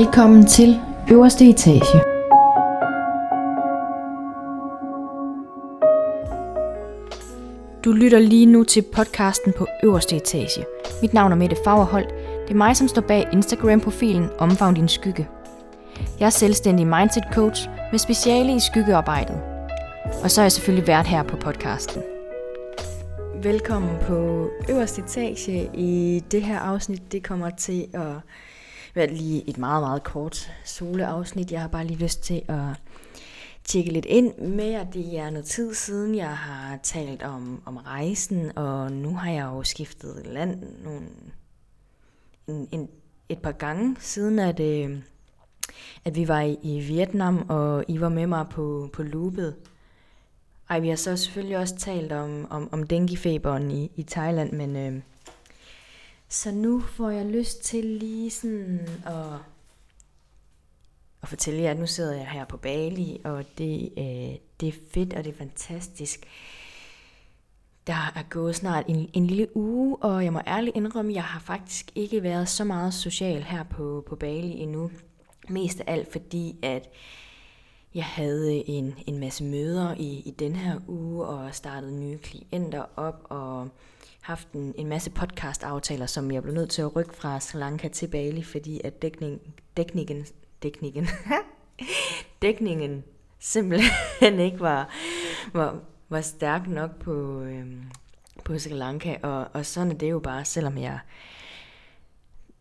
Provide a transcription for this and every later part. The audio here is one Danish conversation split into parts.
Velkommen til øverste etage. Du lytter lige nu til podcasten på øverste etage. Mit navn er Mette Fagerholt. Det er mig, som står bag Instagram-profilen Omfavn din skygge. Jeg er selvstændig mindset coach med speciale i skyggearbejdet. Og så er jeg selvfølgelig vært her på podcasten. Velkommen på øverste etage i det her afsnit. Det kommer til at været lige et meget, meget kort soleafsnit. Jeg har bare lige lyst til at tjekke lidt ind med jer. Det er noget tid siden, jeg har talt om, om rejsen, og nu har jeg jo skiftet land nogle, en, en, et par gange siden, at, øh, at vi var i, i Vietnam, og I var med mig på, på loopet. Ej, vi har så selvfølgelig også talt om, om, om denguefeberen i, i Thailand, men øh, så nu får jeg lyst til lige sådan at, at fortælle jer, at nu sidder jeg her på Bali, og det, øh, det er fedt, og det er fantastisk. Der er gået snart en, en lille uge, og jeg må ærligt indrømme, at jeg har faktisk ikke været så meget social her på, på Bali endnu. Mest af alt fordi, at jeg havde en, en masse møder i, i den her uge, og startede nye klienter op, og haft en, en masse podcast-aftaler, som jeg blev nødt til at rykke fra Sri Lanka til Bali, fordi at dækning, dækningen, dækningen, dækningen simpelthen ikke var, var, var stærk nok på, øhm, på Sri Lanka, og, og sådan er det jo bare, selvom jeg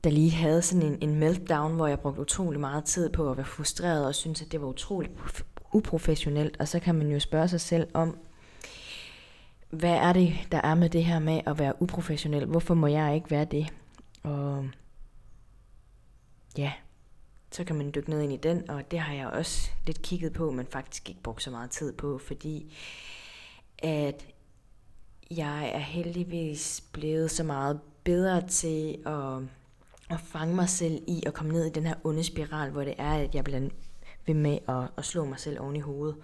der lige havde sådan en, en meltdown, hvor jeg brugte utrolig meget tid på at være frustreret og synes, at det var utrolig uprofessionelt. Og så kan man jo spørge sig selv om, hvad er det, der er med det her med at være uprofessionel? Hvorfor må jeg ikke være det? Og ja, så kan man dykke ned ind i den, og det har jeg også lidt kigget på, men faktisk ikke brugt så meget tid på, fordi at jeg er heldigvis blevet så meget bedre til at, at fange mig selv i at komme ned i den her onde spiral, hvor det er, at jeg blandt ved med at, at slå mig selv oven i hovedet.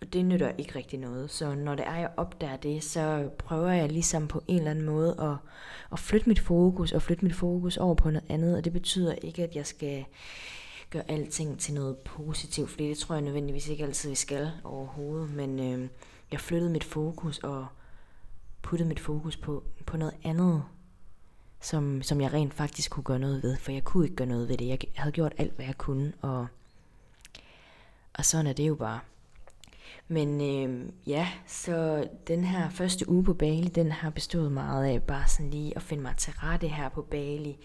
Og det nytter ikke rigtig noget. Så når det er, jeg opdager det, så prøver jeg ligesom på en eller anden måde at, at flytte mit fokus, og flytte mit fokus over på noget andet. Og det betyder ikke, at jeg skal gøre alting til noget positivt, fordi det tror jeg nødvendigvis ikke altid, vi skal overhovedet. Men øh, jeg flyttede mit fokus og puttede mit fokus på, på noget andet, som, som jeg rent faktisk kunne gøre noget ved, for jeg kunne ikke gøre noget ved det. Jeg havde gjort alt, hvad jeg kunne, og, og sådan er det jo bare. Men øh, ja, så den her første uge på Bali, den har bestået meget af bare sådan lige at finde mig til rette her på Bali.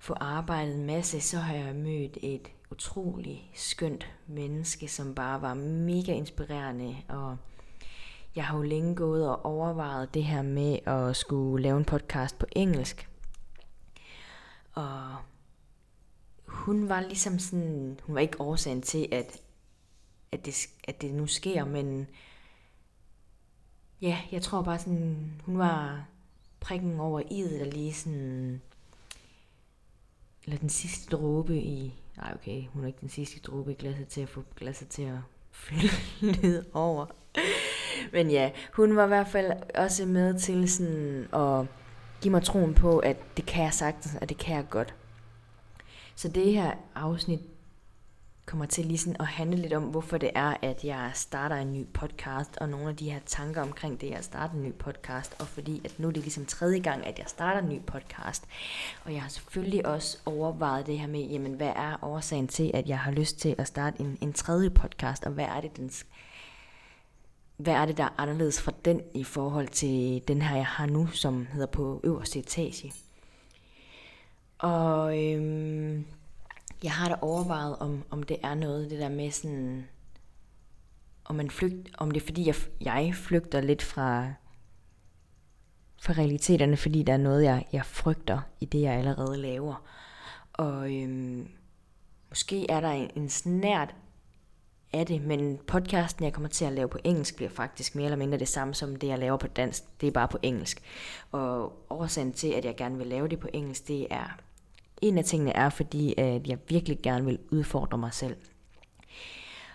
Få arbejdet en masse, så har jeg mødt et utrolig skønt menneske, som bare var mega inspirerende. Og jeg har jo længe gået og overvejet det her med at skulle lave en podcast på engelsk. Og hun var ligesom sådan, hun var ikke årsagen til, at at det, at det nu sker, men ja, jeg tror bare sådan, hun var prikken over idet, der lige sådan, eller den sidste dråbe i, nej okay, hun er ikke den sidste dråbe i glasset til at få glasset til at flyde over. Men ja, hun var i hvert fald også med til sådan at give mig troen på, at det kan jeg sagtens, og det kan jeg godt. Så det her afsnit kommer til lige sådan at handle lidt om, hvorfor det er, at jeg starter en ny podcast, og nogle af de her tanker omkring det, at starte en ny podcast, og fordi at nu er det ligesom tredje gang, at jeg starter en ny podcast, og jeg har selvfølgelig også overvejet det her med, jamen hvad er årsagen til, at jeg har lyst til at starte en, en tredje podcast, og hvad er det, den hvad er det, der er anderledes fra den i forhold til den her, jeg har nu, som hedder på øverste etage. Og øhm, jeg har da overvejet, om, om det er noget, det der med sådan, om, man flygt, om det er fordi, jeg, jeg flygter lidt fra, fra realiteterne, fordi der er noget, jeg, jeg frygter i det, jeg allerede laver. Og øhm, måske er der en, en snært af det, men podcasten, jeg kommer til at lave på engelsk, bliver faktisk mere eller mindre det samme som det, jeg laver på dansk. Det er bare på engelsk. Og årsagen til, at jeg gerne vil lave det på engelsk, det er en af tingene er, fordi at jeg virkelig gerne vil udfordre mig selv.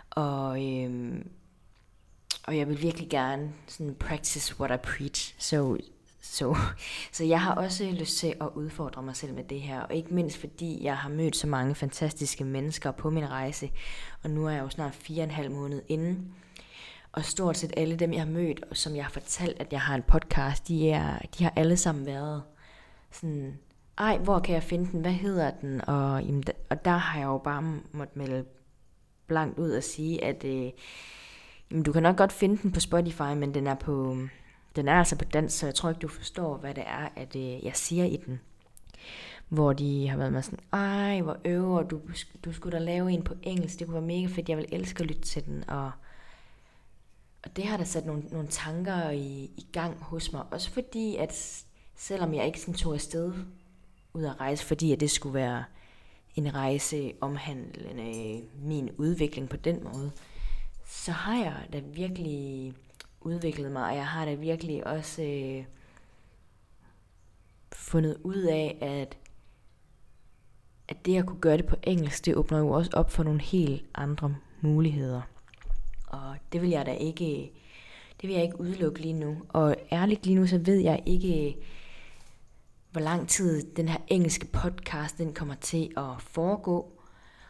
Og, øhm, og jeg vil virkelig gerne sådan practice what I preach. Så så, så jeg har også lyst til at udfordre mig selv med det her, og ikke mindst fordi jeg har mødt så mange fantastiske mennesker på min rejse, og nu er jeg jo snart fire og en halv måned inden, og stort set alle dem, jeg har mødt, og som jeg har fortalt, at jeg har en podcast, de, er, de har alle sammen været sådan, ej, hvor kan jeg finde den, hvad hedder den, og, jamen, og der har jeg jo bare måttet melde blankt ud og sige, at øh, jamen, du kan nok godt finde den på Spotify, men den er på, den er altså på dansk, så jeg tror ikke, du forstår, hvad det er, at øh, jeg siger i den. Hvor de har været med sådan, ej, hvor øver, du, du skulle da lave en på engelsk, det kunne være mega fedt, jeg vil elske at lytte til den, og, og det har da sat nogle, nogle tanker i, i gang hos mig, også fordi, at selvom jeg ikke sådan tog afsted ud at rejse, fordi at det skulle være en rejse omhandlende øh, min udvikling på den måde, så har jeg da virkelig udviklet mig, og jeg har da virkelig også øh, fundet ud af, at, at det at kunne gøre det på engelsk, det åbner jo også op for nogle helt andre muligheder. Og det vil jeg da ikke, det vil jeg ikke udelukke lige nu. Og ærligt lige nu, så ved jeg ikke, hvor lang tid den her engelske podcast, den kommer til at foregå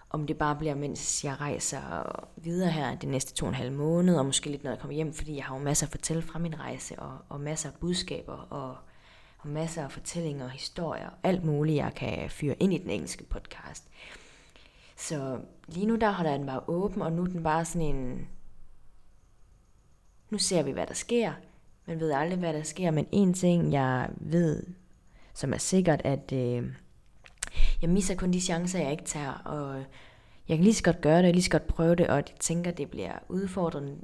om det bare bliver, mens jeg rejser videre her de næste to og en halv måned, og måske lidt når jeg kommer hjem, fordi jeg har jo masser at fortælle fra min rejse, og, og masser af budskaber, og, og masser af fortællinger og historier, alt muligt, jeg kan fyre ind i den engelske podcast. Så lige nu der holder den bare åben, og nu er den bare sådan en... Nu ser vi, hvad der sker. Man ved aldrig, hvad der sker, men en ting, jeg ved, som er sikkert, at... Øh, jeg misser kun de chancer, jeg ikke tager, og jeg kan lige så godt gøre det, jeg lige så godt prøve det, og jeg tænker, det bliver udfordrende.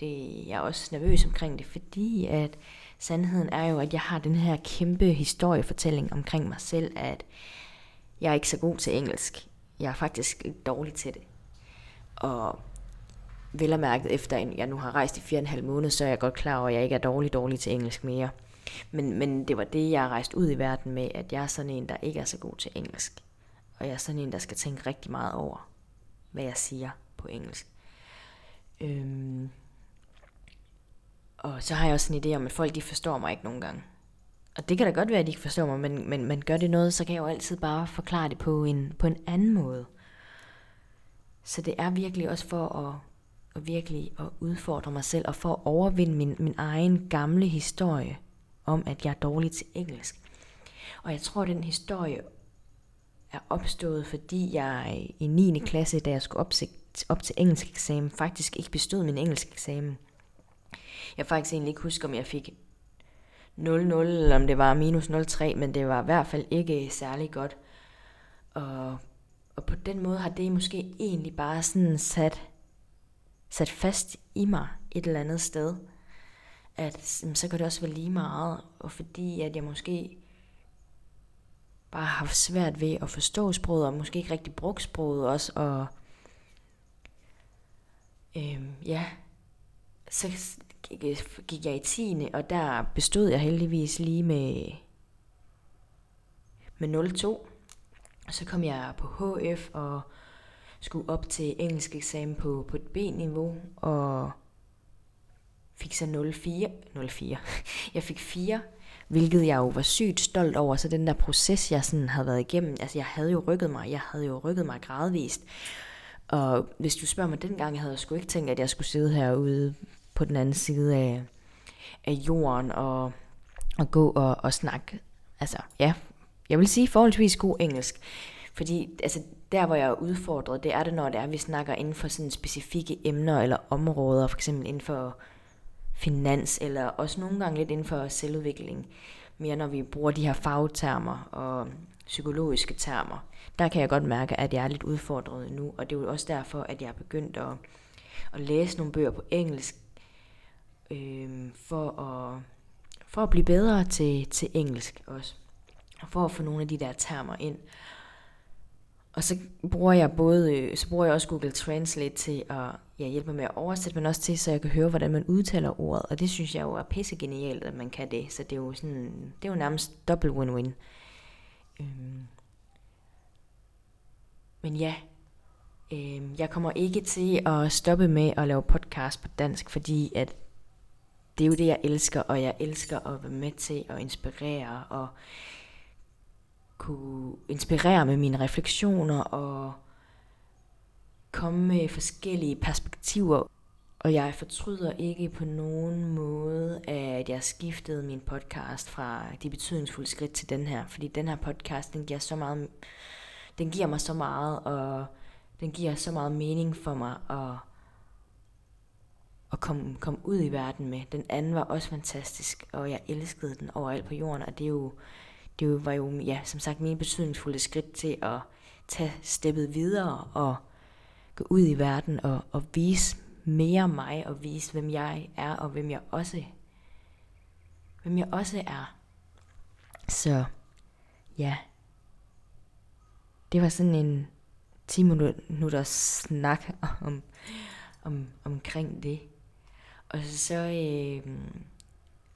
Det, jeg er også nervøs omkring det, fordi at sandheden er jo, at jeg har den her kæmpe historiefortælling omkring mig selv, at jeg er ikke så god til engelsk. Jeg er faktisk dårlig til det. Og vel og mærket efter, at jeg nu har rejst i fire og en halv måned, så er jeg godt klar over, at jeg ikke er dårlig dårlig til engelsk mere. Men, men det var det, jeg rejste ud i verden med, at jeg er sådan en, der ikke er så god til engelsk. Og jeg er sådan en, der skal tænke rigtig meget over, hvad jeg siger på engelsk. Øhm, og så har jeg også en idé om, at folk de forstår mig ikke nogen gange. Og det kan da godt være, at de ikke forstår mig, men, men, men gør det noget, så kan jeg jo altid bare forklare det på en, på en anden måde. Så det er virkelig også for at, at virkelig at udfordre mig selv, og for at overvinde min, min egen gamle historie om, at jeg er dårlig til engelsk. Og jeg tror, at den historie er opstået, fordi jeg i 9. klasse, da jeg skulle op, op til engelsk eksamen, faktisk ikke bestod min engelsk eksamen. Jeg faktisk egentlig ikke huske, om jeg fik 0,0, eller om det var minus 0,3, men det var i hvert fald ikke særlig godt. Og, og på den måde har det måske egentlig bare sådan sat, sat fast i mig et eller andet sted at så kan det også være lige meget, og fordi at jeg måske bare har haft svært ved at forstå sproget, og måske ikke rigtig brugt sproget også, og øhm, ja, så gik jeg i 10. og der bestod jeg heldigvis lige med, med 0,2. Og så kom jeg på HF og skulle op til engelsk eksamen på, på et B-niveau, og fik så 04, 04. jeg fik 4, hvilket jeg jo var sygt stolt over, så den der proces, jeg sådan havde været igennem, altså jeg havde jo rykket mig, jeg havde jo rykket mig gradvist, og hvis du spørger mig dengang, jeg havde jeg sgu ikke tænkt, at jeg skulle sidde herude på den anden side af, af jorden og, og gå og, og snakke, altså ja, jeg vil sige forholdsvis god engelsk, fordi altså, der hvor jeg er udfordret, det er det, når det er, at vi snakker inden for sådan specifikke emner eller områder, for eksempel inden for finans, eller også nogle gange lidt inden for selvudvikling, mere når vi bruger de her fagtermer og psykologiske termer. Der kan jeg godt mærke, at jeg er lidt udfordret nu, og det er jo også derfor, at jeg er begyndt at, at læse nogle bøger på engelsk, øh, for, at, for at blive bedre til, til engelsk også, og for at få nogle af de der termer ind. Og så bruger jeg både, øh, så bruger jeg også Google Translate til at ja, hjælpe mig med at oversætte, men også til, så jeg kan høre, hvordan man udtaler ordet. Og det synes jeg jo er pisse genialt, at man kan det. Så det er jo, sådan, det er jo nærmest dobbelt win-win. Øhm. Men ja, øhm, jeg kommer ikke til at stoppe med at lave podcast på dansk, fordi at det er jo det, jeg elsker, og jeg elsker at være med til at inspirere og kunne inspirere med mine refleksioner og komme med forskellige perspektiver. Og jeg fortryder ikke på nogen måde, at jeg skiftede min podcast fra de betydningsfulde skridt til den her. Fordi den her podcast, den giver, så meget, den giver mig så meget, og den giver så meget mening for mig at, at komme, komme ud i verden med. Den anden var også fantastisk, og jeg elskede den overalt på jorden, og det er jo, det var jo, ja, som sagt, mine betydningsfulde skridt til at tage steppet videre og gå ud i verden og, og vise mere mig og vise, hvem jeg er og hvem jeg også hvem jeg også er. Så ja, det var sådan en 10 minutter snak om, om, omkring det. Og så øh,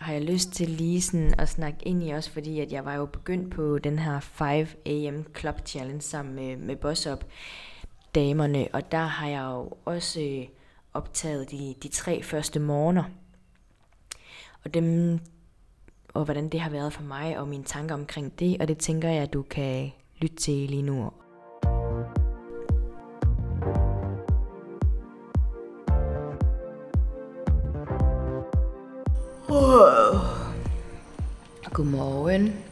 har jeg lyst til lige sådan at snakke ind i også, fordi at jeg var jo begyndt på den her 5 AM Club Challenge sammen med, med Boss Up damerne, og der har jeg jo også øh, optaget de, de tre første morgener. Og dem og hvordan det har været for mig, og mine tanker omkring det, og det tænker jeg, at du kan lytte til lige nu. Godmorgen.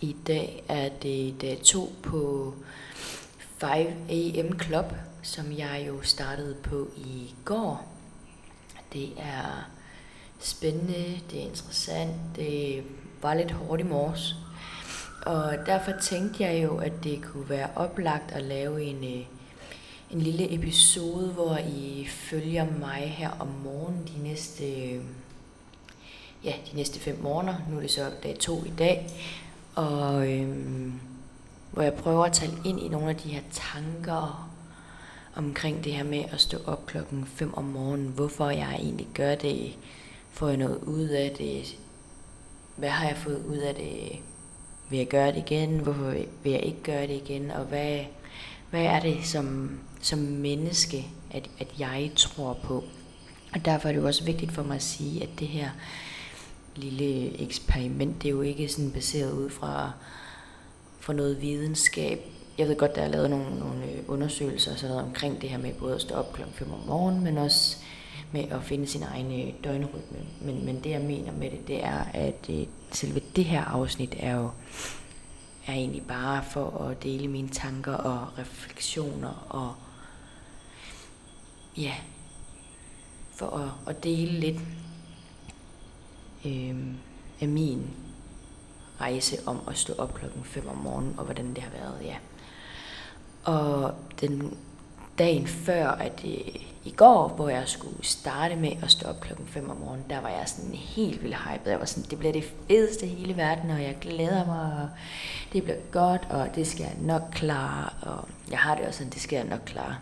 I dag er det dag to på 5 AM Club, som jeg jo startede på i går. Det er spændende, det er interessant, det var lidt hårdt i morges. Og derfor tænkte jeg jo, at det kunne være oplagt at lave en, øh, en lille episode, hvor I følger mig her om morgenen de næste, øh, ja, de næste fem måneder. Nu er det så dag to i dag. Og øhm, hvor jeg prøver at tale ind i nogle af de her tanker omkring det her med at stå op klokken 5 om morgenen. Hvorfor jeg egentlig gør det. Får jeg noget ud af det? Hvad har jeg fået ud af det? Vil jeg gøre det igen? Hvorfor vil jeg ikke gøre det igen? Og hvad, hvad er det som, som menneske, at, at jeg tror på? Og derfor er det jo også vigtigt for mig at sige, at det her lille eksperiment, det er jo ikke sådan baseret ud fra, fra noget videnskab. Jeg ved godt, der er lavet nogle, nogle øh, undersøgelser og sådan noget omkring det her med både at stå op klokken 5 om morgenen, men også med at finde sin egen øh, døgnrytme. Men, men det jeg mener med det, det er, at øh, selve det her afsnit er jo er egentlig bare for at dele mine tanker og refleksioner og ja, for at, at dele lidt øh, af min rejse om at stå op klokken 5 om morgenen, og hvordan det har været, ja. Og den dagen før, at øh, i går, hvor jeg skulle starte med at stå op klokken 5 om morgenen, der var jeg sådan helt vildt hyped. Jeg var sådan, det bliver det fedeste i hele verden, og jeg glæder mig, og det bliver godt, og det skal jeg nok klare, og jeg har det også sådan, det skal jeg nok klare.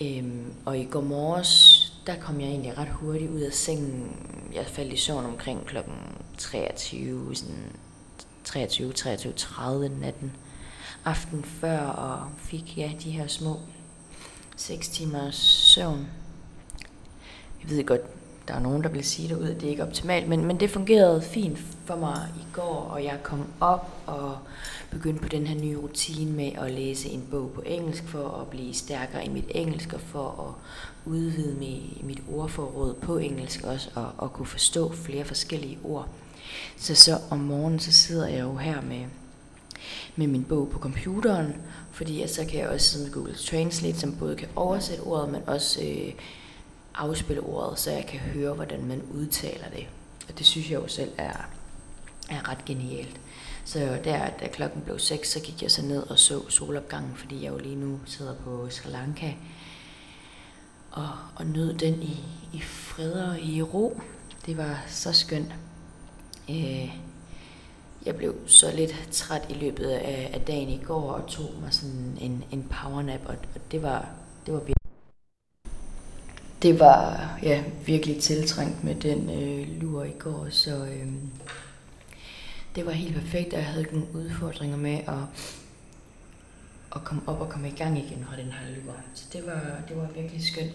Øhm, og i går morges, der kom jeg egentlig ret hurtigt ud af sengen. Jeg faldt i søvn omkring klokken 23, sådan 23, 23, 30 natten aften før, og fik ja, de her små 6 timers søvn. Jeg ved godt, der er nogen, der vil sige det ud, at det er ikke optimalt, men, men det fungerede fint for mig i går, og jeg kom op og begyndte på den her nye rutine med at læse en bog på engelsk for at blive stærkere i mit engelsk og for at udvide mit, mit ordforråd på engelsk også og, og kunne forstå flere forskellige ord. Så så om morgenen, så sidder jeg jo her med, med min bog på computeren, fordi så kan jeg også sidde med Google Translate, som både kan oversætte ordet, men også øh, afspille ordet, så jeg kan høre, hvordan man udtaler det. Og det synes jeg jo selv er, er ret genialt. Så der, da klokken blev 6, så gik jeg så ned og så solopgangen, fordi jeg jo lige nu sidder på Sri Lanka og, og nød den i, i fred og i ro. Det var så skønt. Øh, jeg blev så lidt træt i løbet af, af dagen i går og tog mig sådan en, en powernap, og, og det var, det var virkelig det var ja, virkelig tiltrængt med den øh, lur i går, så øh, det var helt perfekt, og jeg havde ikke nogen udfordringer med at, at komme op og komme i gang igen fra den her løber. Så det var, det var virkelig skønt.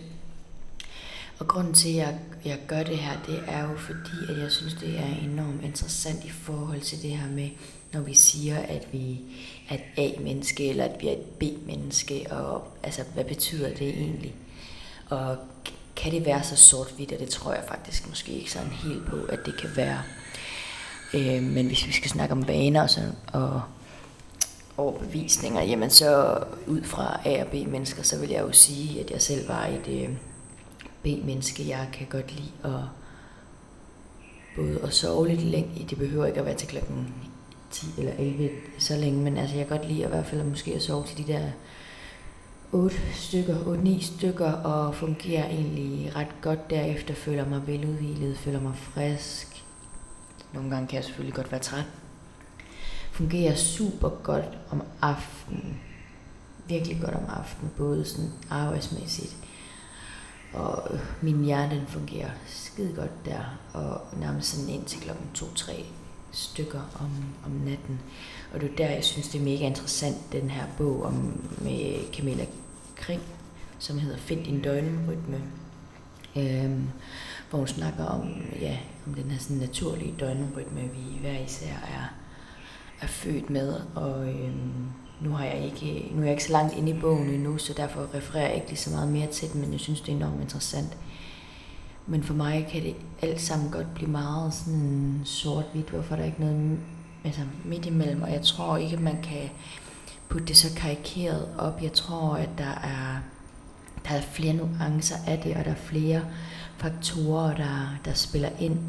Og grunden til, at jeg, jeg gør det her, det er jo fordi, at jeg synes, det er enormt interessant i forhold til det her med, når vi siger, at vi er et A-menneske, eller at vi er et B-menneske, og altså, hvad betyder det egentlig? Og kan det være så sort-hvidt, og det tror jeg faktisk måske ikke sådan helt på, at det kan være. Øh, men hvis vi skal snakke om vaner og, sådan, og overbevisninger, jamen så ud fra A og B-mennesker, så vil jeg jo sige, at jeg selv var et øh, B-menneske. Jeg kan godt lide at både at sove lidt længe. Det behøver ikke at være til klokken 10 eller 11 så længe, men altså jeg kan godt lide at i hvert fald måske at sove til de der 8 stykker, 8-9 stykker, og fungerer egentlig ret godt derefter, føler mig veludvilet, føler mig frisk. Nogle gange kan jeg selvfølgelig godt være træt. Fungerer super godt om aftenen. Virkelig godt om aftenen, både sådan arbejdsmæssigt. Og øh, min hjerne den fungerer skide godt der, og nærmest sådan indtil klokken 2-3 stykker om, om natten. Og det er der, jeg synes, det er mega interessant, den her bog om, med Camilla Kring, som hedder Find din døgnrytme. Øhm, hvor hun snakker om, ja, om den her sådan naturlige døgnrytme, vi hver især er, er født med. Og øh, nu, har jeg ikke, nu er jeg ikke så langt inde i bogen endnu, så derfor refererer jeg ikke lige så meget mere til den, men jeg synes, det er enormt interessant. Men for mig kan det alt sammen godt blive meget sådan sort-hvidt, hvorfor der er ikke noget altså midt imellem, og jeg tror ikke, at man kan putte det så karikeret op. Jeg tror, at der er, der er flere nuancer af det, og der er flere faktorer, der, der spiller ind.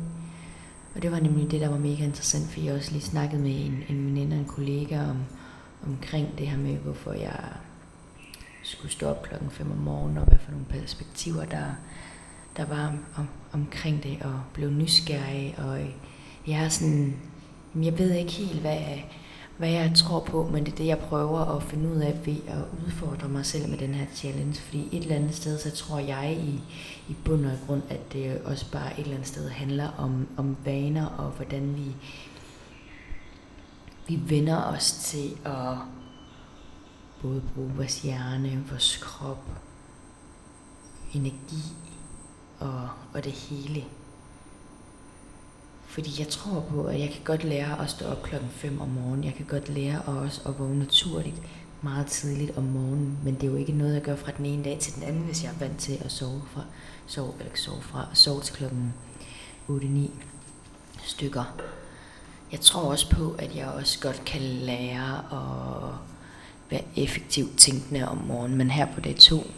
Og det var nemlig det, der var mega interessant, for jeg også lige snakket med en, en veninde og en kollega om, omkring det her med, hvorfor jeg skulle stå op klokken 5 om morgenen, og hvad for nogle perspektiver, der, der var om, omkring det, og blev nysgerrig, og jeg er sådan, jeg ved ikke helt, hvad, hvad jeg tror på, men det er det, jeg prøver at finde ud af ved at udfordre mig selv med den her challenge. Fordi et eller andet sted, så tror jeg i, i bund og grund, at det også bare et eller andet sted handler om, om vaner og hvordan vi, vi vender os til at både bruge vores hjerne, vores krop, energi og, og det hele. Fordi jeg tror på, at jeg kan godt lære at stå op klokken 5 om morgenen. Jeg kan godt lære også at vågne naturligt meget tidligt om morgenen. Men det er jo ikke noget, jeg gør fra den ene dag til den anden, hvis jeg er vant til at sove fra, sove, eller sove fra, sove til klokken 8-9 stykker. Jeg tror også på, at jeg også godt kan lære at være effektivt tænkende om morgenen. Men her på dag 2,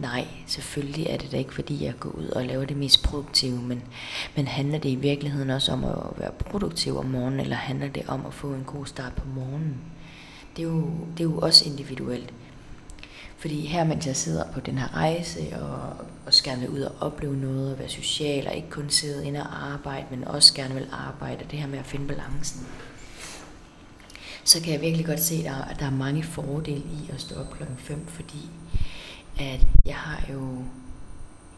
Nej, selvfølgelig er det da ikke, fordi jeg går ud og laver det mest produktive, men, men handler det i virkeligheden også om at være produktiv om morgenen, eller handler det om at få en god start på morgenen? Det er jo, det er jo også individuelt. Fordi her, mens jeg sidder på den her rejse, og, og gerne vil ud og opleve noget, og være social, og ikke kun sidde inde og arbejde, men også gerne vil arbejde, og det her med at finde balancen, så kan jeg virkelig godt se, at der er mange fordele i at stå op klokken 5, fordi at jeg har jo,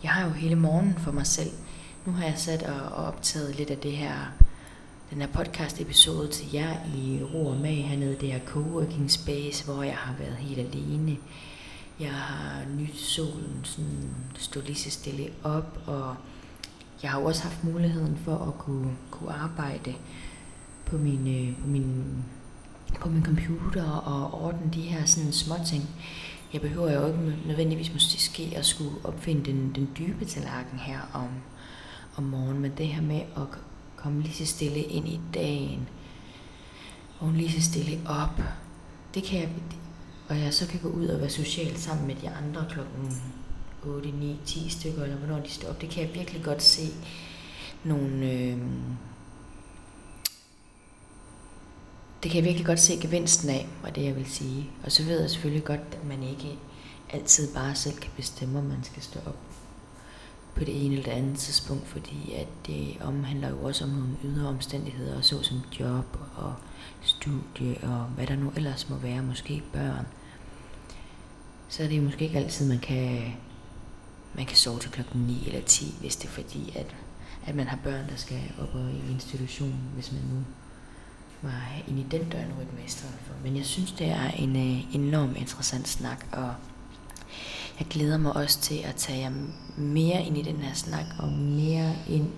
jeg har jo hele morgenen for mig selv. Nu har jeg sat og, optaget lidt af det her, den her podcast episode til jer i ro og mag hernede. Det her coworking space, hvor jeg har været helt alene. Jeg har nyt solen sådan, stå lige så stille op, og jeg har også haft muligheden for at kunne, kunne arbejde på min, øh, på min, på min computer og ordne de her sådan små ting. Jeg behøver jo ikke nødvendigvis måske at skulle opfinde den, den dybe tallerken her om, om morgenen, men det her med at komme lige så stille ind i dagen, og lige så stille op, det kan jeg, og jeg så kan gå ud og være social sammen med de andre klokken 8, 9, 10 stykker, eller hvornår de står op, det kan jeg virkelig godt se nogle, øh, det kan jeg virkelig godt se gevinsten af, var det jeg vil sige. Og så ved jeg selvfølgelig godt, at man ikke altid bare selv kan bestemme, om man skal stå op på det ene eller det andet tidspunkt, fordi at det omhandler jo også om nogle ydre omstændigheder, så som job og studie og hvad der nu ellers må være, måske børn. Så er det måske ikke altid, man kan, man kan sove til klokken 9 eller 10, hvis det er fordi, at, at man har børn, der skal op og i institution, hvis man nu var ind i den døgnrytme i stedet for. Men jeg synes, det er en øh, enorm interessant snak, og Jeg glæder mig også til at tage jer mere ind i den her snak, og mere ind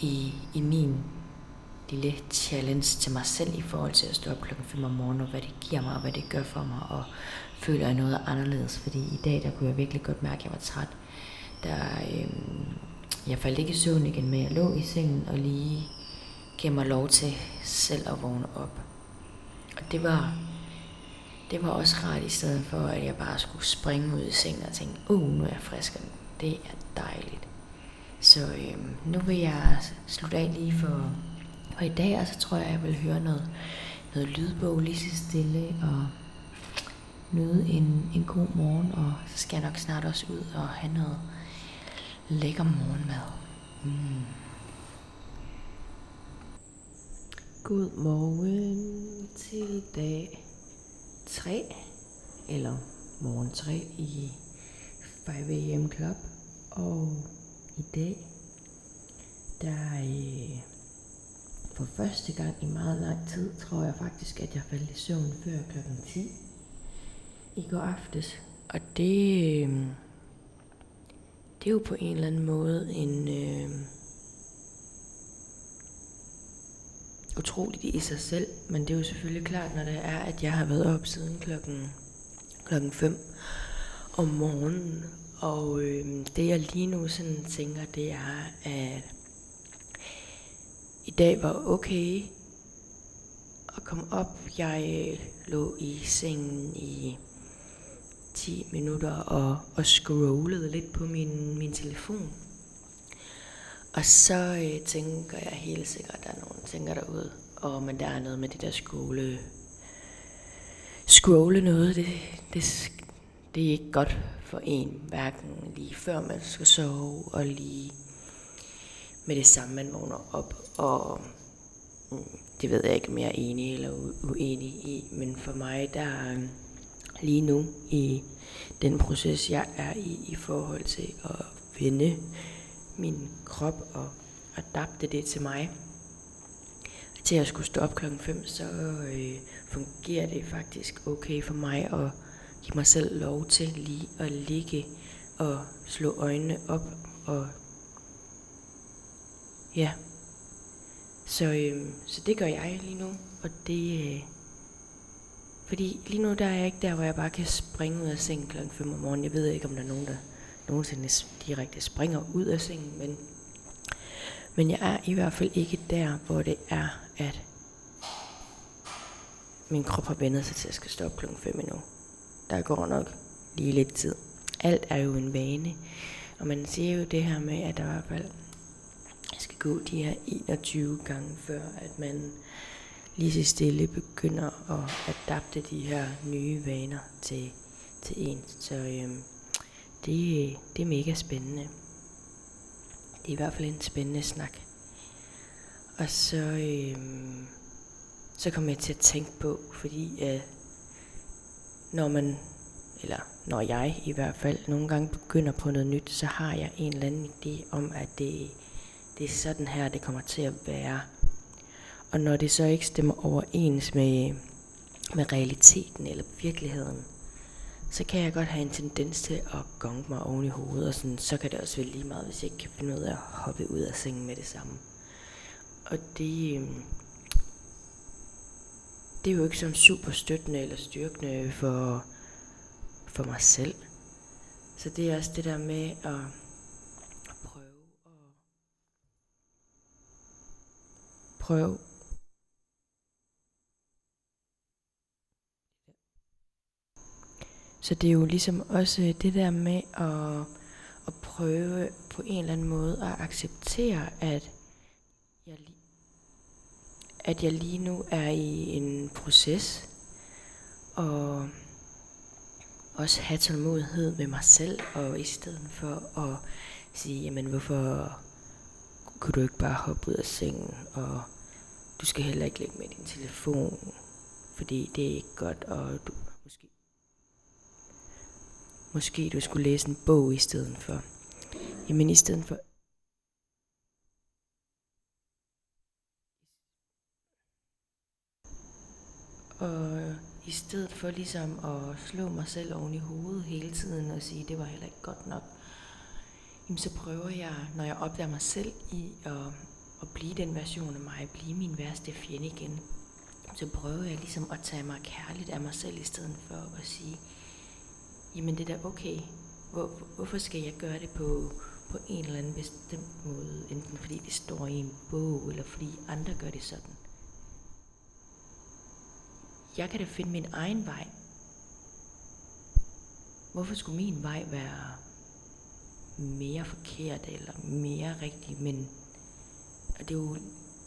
i, i min lille challenge til mig selv i forhold til at stå op klokken 5 om morgenen, og hvad det giver mig, og hvad det gør for mig, og føler jeg noget anderledes, fordi i dag, der kunne jeg virkelig godt mærke, at jeg var træt. Der, øh, jeg faldt ikke i søvn igen, men jeg lå i sengen og lige gav mig lov til selv at vågne op. Og det var, det var også rart i stedet for, at jeg bare skulle springe ud i sengen og tænke, uh, nu er jeg frisk, det er dejligt. Så øhm, nu vil jeg slutte af lige for, for i dag, og så tror jeg, jeg vil høre noget, noget lydbog lige så stille, og nyde en, en god morgen, og så skal jeg nok snart også ud og have noget lækker morgenmad. Mm. God morgen til dag 3, eller morgen 3 i 5am Club. Og i dag, der er for første gang i meget lang tid, tror jeg faktisk, at jeg faldt i søvn før klokken 10 i går aftes. Og det, øh, det er jo på en eller anden måde en øh, utroligt i sig selv, men det er jo selvfølgelig klart, når det er, at jeg har været op siden klokken, klokken 5 om morgenen, og øh, det jeg lige nu sådan tænker, det er, at i dag var okay at komme op. Jeg øh, lå i sengen i 10 minutter og, og scrollede lidt på min, min telefon. Og så øh, tænker jeg helt sikkert, at der er nogen, der tænker derude, og oh, men der er noget med det der skole. Scrolle noget, det, det, det er ikke godt for en, hverken lige før man skal sove, og lige med det samme, man vågner op. Og mm, det ved jeg ikke, om jeg er enig eller uenig i, men for mig, der lige nu i den proces, jeg er i, i forhold til at vende min krop og adapte det til mig. Til at skulle stå op klokken 5, så øh, fungerer det faktisk okay for mig at give mig selv lov til lige at ligge og slå øjnene op og ja. Så, øh, så det gør jeg lige nu, og det, øh, fordi lige nu der er jeg ikke der, hvor jeg bare kan springe ud af sengen kl. 5 om morgenen. Jeg ved ikke, om der er nogen, der nogensinde direkte springer ud af sengen, men, men jeg er i hvert fald ikke der, hvor det er, at min krop har vendt sig til, at jeg skal stå op klokken 5 endnu. Der går nok lige lidt tid. Alt er jo en vane. Og man siger jo det her med, at der i hvert fald skal gå de her 21 gange før, at man lige så stille begynder at adapte de her nye vaner til, til en. Så øhm, det, det er mega spændende. Det er i hvert fald en spændende snak. Og så, øhm, så kommer jeg til at tænke på, fordi øh, når man, eller når jeg i hvert fald nogle gange begynder på noget nyt, så har jeg en eller anden idé om, at det, det er sådan her, det kommer til at være. Og når det så ikke stemmer overens med, med realiteten eller virkeligheden, så kan jeg godt have en tendens til at gonge mig oven i hovedet, og sådan, så kan det også være lige meget, hvis jeg ikke kan finde ud af at hoppe ud af sengen med det samme. Og det, øhm, det er jo ikke sådan super støttende eller styrkende for, for mig selv. Så det er også det der med at prøve at prøve Så det er jo ligesom også det der med at, at prøve på en eller anden måde at acceptere, at jeg, at jeg lige nu er i en proces, og også have tålmodighed med mig selv, og i stedet for at sige, jamen hvorfor kunne du ikke bare hoppe ud af sengen, og du skal heller ikke ligge med din telefon, fordi det er ikke godt, og du Måske Måske du skulle læse en bog i stedet for. Jamen i stedet for... Og i stedet for ligesom at slå mig selv oven i hovedet hele tiden og sige, det var heller ikke godt nok, jamen så prøver jeg, når jeg opdager mig selv i at, at blive den version af mig, blive min værste fjende igen, så prøver jeg ligesom at tage mig kærligt af mig selv, i stedet for at sige, jamen det er da okay, hvor, hvorfor skal jeg gøre det på, på en eller anden bestemt måde, enten fordi det står i en bog, eller fordi andre gør det sådan. Jeg kan da finde min egen vej. Hvorfor skulle min vej være mere forkert eller mere rigtig, men det er jo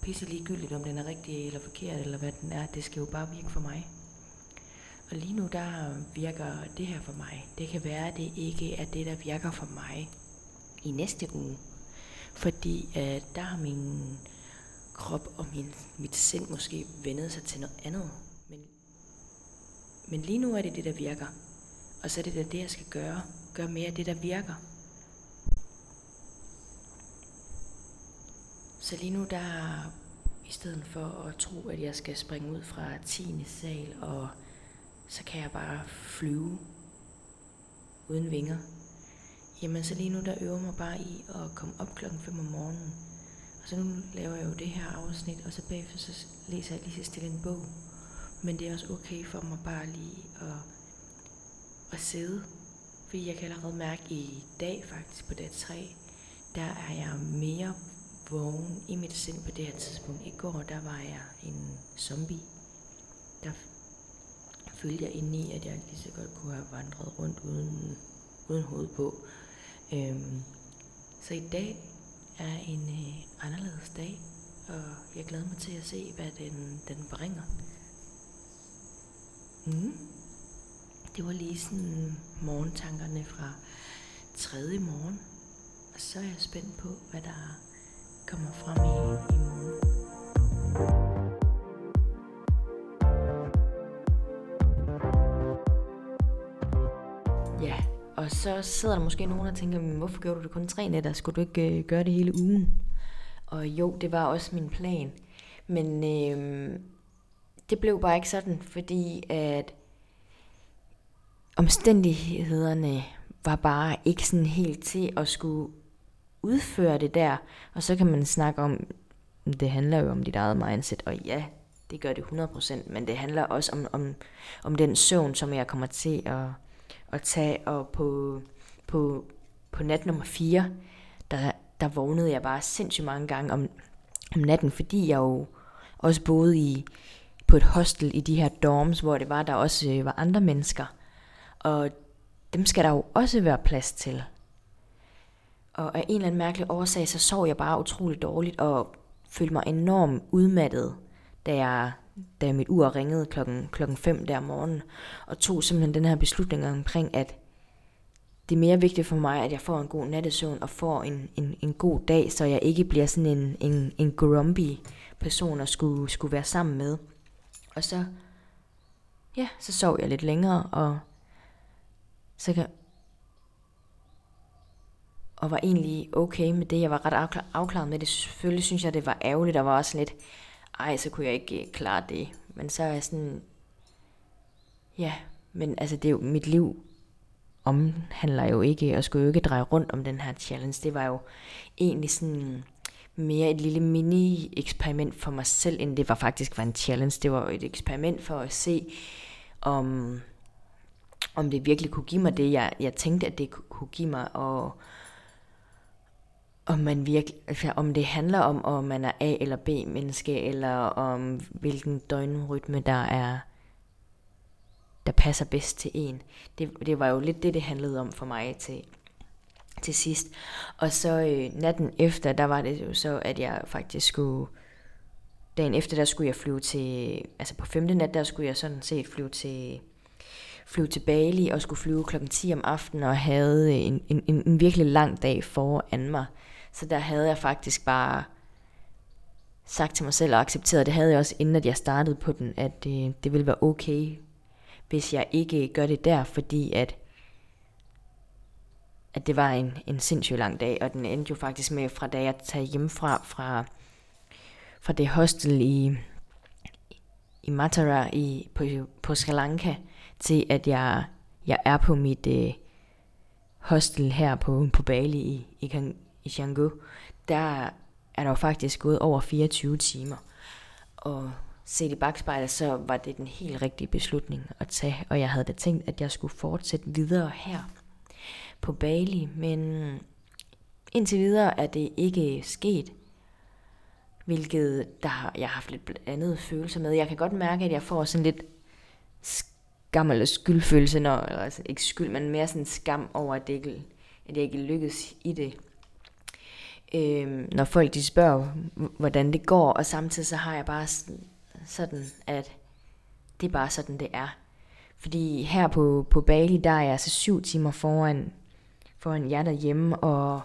pisse ligegyldigt, om den er rigtig eller forkert, eller hvad den er. Det skal jo bare virke for mig. Og lige nu, der virker det her for mig. Det kan være, at det ikke er det, der virker for mig i næste uge. Fordi øh, der har min krop og min, mit sind måske vendet sig til noget andet. Men, men lige nu er det det, der virker. Og så er det det, jeg skal gøre. Gør mere af det, der virker. Så lige nu, der i stedet for at tro, at jeg skal springe ud fra 10. sal, og så kan jeg bare flyve uden vinger. Jamen så lige nu, der øver mig bare i at komme op klokken 5 om morgenen. Og så nu laver jeg jo det her afsnit, og så bagefter så læser jeg lige så stille en bog. Men det er også okay for mig bare lige at, at sidde. Fordi jeg kan allerede mærke i dag faktisk på dag 3, der er jeg mere vågen i mit sind på det her tidspunkt. I går, der var jeg en zombie. Der følte jeg indeni, at jeg lige så godt kunne have vandret rundt uden, uden hoved på. Øhm, så i dag er en øh, anderledes dag, og jeg glæder mig til at se, hvad den, den bringer. Mm. Det var lige sådan morgentankerne fra tredje morgen. Og så er jeg spændt på, hvad der kommer frem i, i morgen. Ja, så sidder der måske nogen og tænker, men hvorfor gjorde du det kun tre nætter? Skulle du ikke øh, gøre det hele ugen? Og jo, det var også min plan. Men øh, det blev bare ikke sådan, fordi at omstændighederne var bare ikke sådan helt til at skulle udføre det der. Og så kan man snakke om, det handler jo om dit eget mindset, og ja, det gør det 100%, men det handler også om, om, om den søvn, som jeg kommer til at, at tage, og på, på, på nat nummer 4, der, der vågnede jeg bare sindssygt mange gange om, om natten, fordi jeg jo også boede i, på et hostel i de her dorms, hvor det var, der også øh, var andre mennesker. Og dem skal der jo også være plads til. Og af en eller anden mærkelig årsag, så sov jeg bare utroligt dårligt og følte mig enormt udmattet, da jeg da mit ur ringede klokken, klokken 5 der om morgenen, og tog simpelthen den her beslutning omkring, at det er mere vigtigt for mig, at jeg får en god nattesøvn og får en, en, en god dag, så jeg ikke bliver sådan en, en, en grumpy person at skulle, skulle være sammen med. Og så, ja, så sov jeg lidt længere, og så kan, og var egentlig okay med det. Jeg var ret afklaret med det. Selvfølgelig synes jeg, det var ærgerligt, og var også lidt, ej, så kunne jeg ikke eh, klare det. Men så er jeg sådan, ja, men altså det er jo, mit liv omhandler jo ikke, og skulle jo ikke dreje rundt om den her challenge. Det var jo egentlig sådan mere et lille mini-eksperiment for mig selv, end det var faktisk var en challenge. Det var jo et eksperiment for at se, om, om det virkelig kunne give mig det, jeg, jeg tænkte, at det kunne give mig, og, om man virkelig, altså om det handler om, om man er A- eller B-menneske, eller om hvilken døgnrytme, der er, der passer bedst til en. Det, det var jo lidt det, det handlede om for mig til, til sidst. Og så øh, natten efter, der var det jo så, at jeg faktisk skulle, dagen efter, der skulle jeg flyve til, altså på femte nat, der skulle jeg sådan set flyve til, flyve til Bali og skulle flyve klokken 10 om aftenen og havde øh, en, en, en virkelig lang dag foran mig. Så der havde jeg faktisk bare sagt til mig selv og accepteret, det havde jeg også inden at jeg startede på den, at det, det ville være okay, hvis jeg ikke gør det der, fordi at, at det var en, en sindssygt lang dag, og den endte jo faktisk med, fra da jeg tager hjemmefra fra, fra det hostel i, i Matara i, på, på Sri Lanka, til at jeg, jeg er på mit øh, hostel her på, på Bali i, i, i Django, der er der jo faktisk gået over 24 timer. Og set i bagspejlet, så var det den helt rigtige beslutning at tage, og jeg havde da tænkt, at jeg skulle fortsætte videre her på Bali, men indtil videre er det ikke sket, hvilket der har, jeg har haft lidt andet følelser med. Jeg kan godt mærke, at jeg får sådan lidt skam eller skyldfølelse, når, altså ikke skyld, men mere sådan skam over, at, det ikke, at jeg ikke lykkedes i det øh, når folk de spørger, hvordan det går, og samtidig så har jeg bare sådan, at det er bare sådan, det er. Fordi her på, på Bali, der er jeg altså syv timer foran, foran jer derhjemme, og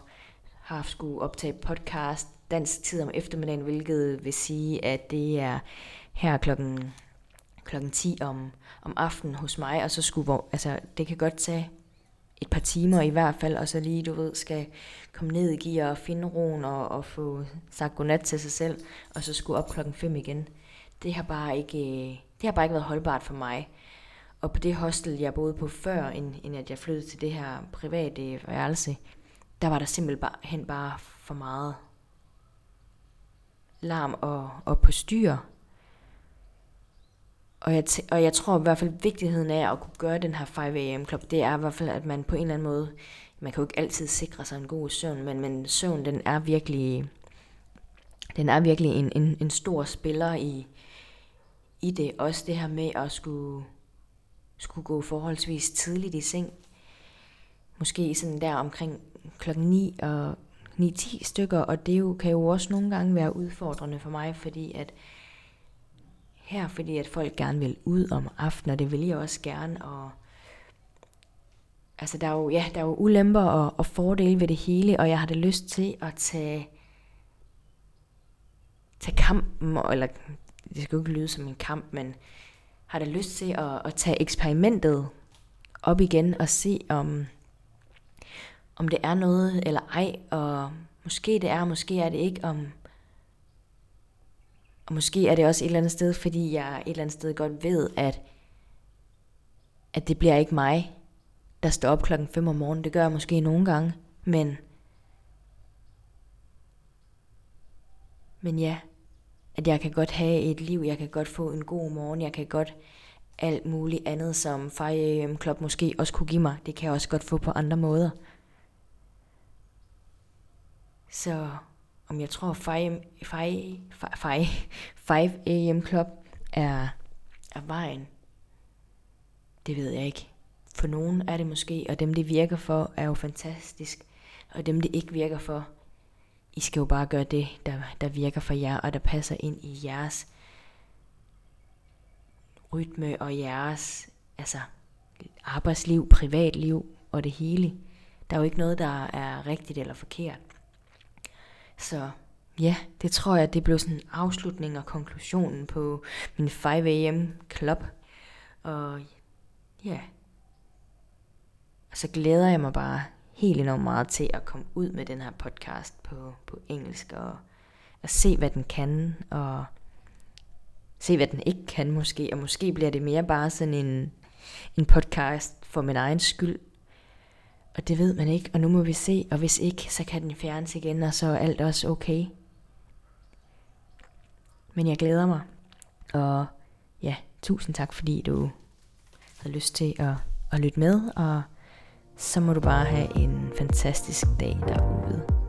har haft skulle optage podcast dansk tid om eftermiddagen, hvilket vil sige, at det er her klokken, klokken 10 om, om aftenen hos mig, og så skulle, altså det kan godt tage et par timer i hvert fald, og så lige, du ved, skal komme ned i gear og finde roen og, og få sagt godnat til sig selv, og så skulle op klokken 5 igen. Det har bare ikke, øh, det har bare ikke været holdbart for mig. Og på det hostel, jeg boede på før, end, end at jeg flyttede til det her private værelse, der var der simpelthen bare for meget larm og, og på styr. Og jeg, og jeg tror i hvert fald, vigtigheden af at kunne gøre den her 5 am klub, det er i hvert fald, at man på en eller anden måde, man kan jo ikke altid sikre sig en god søvn, men, men søvn, den er virkelig, den er virkelig en, en, en stor spiller i, i det. Også det her med at skulle, skulle gå forholdsvis tidligt i seng. Måske sådan der omkring klokken 9 og 9-10 stykker, og det jo, kan jo også nogle gange være udfordrende for mig, fordi at her, fordi at folk gerne vil ud om aftenen, og det vil jeg også gerne, og altså der er jo, ja, der er jo ulemper og, og fordele ved det hele, og jeg har det lyst til at tage, tage kampen, eller det skal jo ikke lyde som en kamp, men har det lyst til at, at tage eksperimentet op igen og se om, om det er noget eller ej, og måske det er, måske er det ikke, om, og måske er det også et eller andet sted, fordi jeg et eller andet sted godt ved, at, at det bliver ikke mig, der står op klokken 5 om morgenen. Det gør jeg måske nogle gange, men, men ja, at jeg kan godt have et liv, jeg kan godt få en god morgen, jeg kan godt alt muligt andet, som 5 Club måske også kunne give mig. Det kan jeg også godt få på andre måder. Så om jeg tror 5, 5, 5, 5 AM Club er, er vejen, det ved jeg ikke. For nogen er det måske, og dem det virker for, er jo fantastisk. Og dem det ikke virker for, I skal jo bare gøre det, der, der virker for jer, og der passer ind i jeres rytme og jeres altså, arbejdsliv, privatliv og det hele. Der er jo ikke noget, der er rigtigt eller forkert. Så ja, det tror jeg, det blev sådan afslutning og konklusionen på min 5 am club. Og ja, og så glæder jeg mig bare helt enormt meget til at komme ud med den her podcast på, på engelsk og, og se, hvad den kan, og se, hvad den ikke kan måske, og måske bliver det mere bare sådan en, en podcast for min egen skyld, og det ved man ikke, og nu må vi se, og hvis ikke, så kan den fjernes igen, og så er alt også okay. Men jeg glæder mig, og ja, tusind tak, fordi du havde lyst til at, at lytte med, og så må du bare have en fantastisk dag derude.